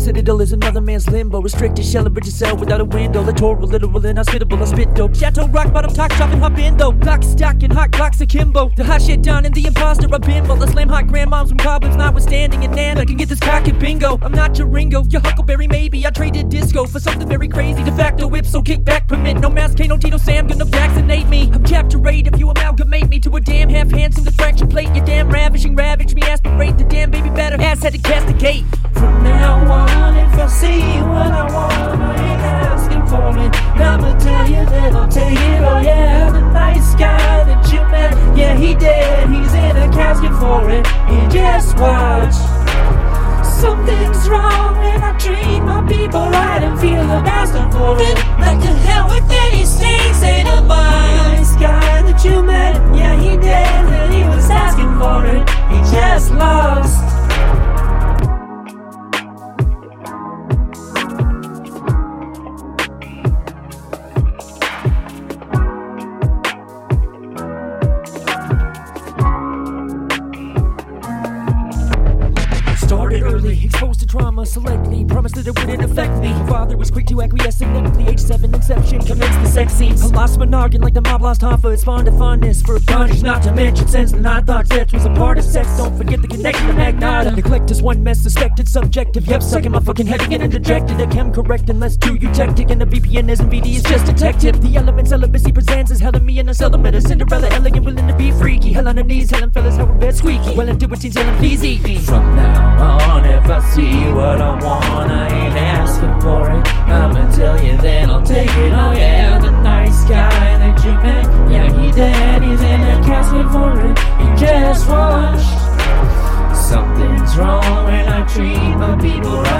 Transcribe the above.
citadel is another man's limbo. Restricted shell, rigid cell without a window. Literal, literal, inhospitable. I spit dope. Chateau rock bottom talk shop and hop in though. Clock stocking, hot clocks akimbo. The hot shit down and the imposter I've been. While the slam hot grandmoms from goblins notwithstanding. And nan, I can get this cock at bingo. I'm not your Ringo, your Huckleberry maybe. I traded disco for something very crazy. De facto whip, so kick back, permit. No mask, no Tito Sam, gonna vaccinate me. I'm 8 if you amalgamate me to a damn half handsome diffraction plate. You better. to cast the gate. From now on, exposed to trauma selectly. Promised that it wouldn't affect me. Father was quick to acquiesce inevitably. Age 7 inception commenced the sex scenes. I lost my noggin like the mob lost Hoffa. It's spawned a fondness for garnish, not to mention sense that I thought sex was a part of sex. Don't forget the connection to Magnata. Neglect is one mess, suspected, subjective. Yep, sucking my fucking head again and dejected. A chem correct unless too eutectic. And the VPN isn't VD, is just detective. The elements celibacy presents as hell in me and a settlement. A Cinderella elegant, Hell on her knees, hell fellas, how her bed squeaky. Well, and do what she's telling, please eat me. From now on, if I see what I want, I ain't asking for it. I'ma tell you, then I'll take it. Oh yeah, the nice guy that you met, yeah he dead. He's in a casket for it. He just watched. Something's wrong when I treat my people right.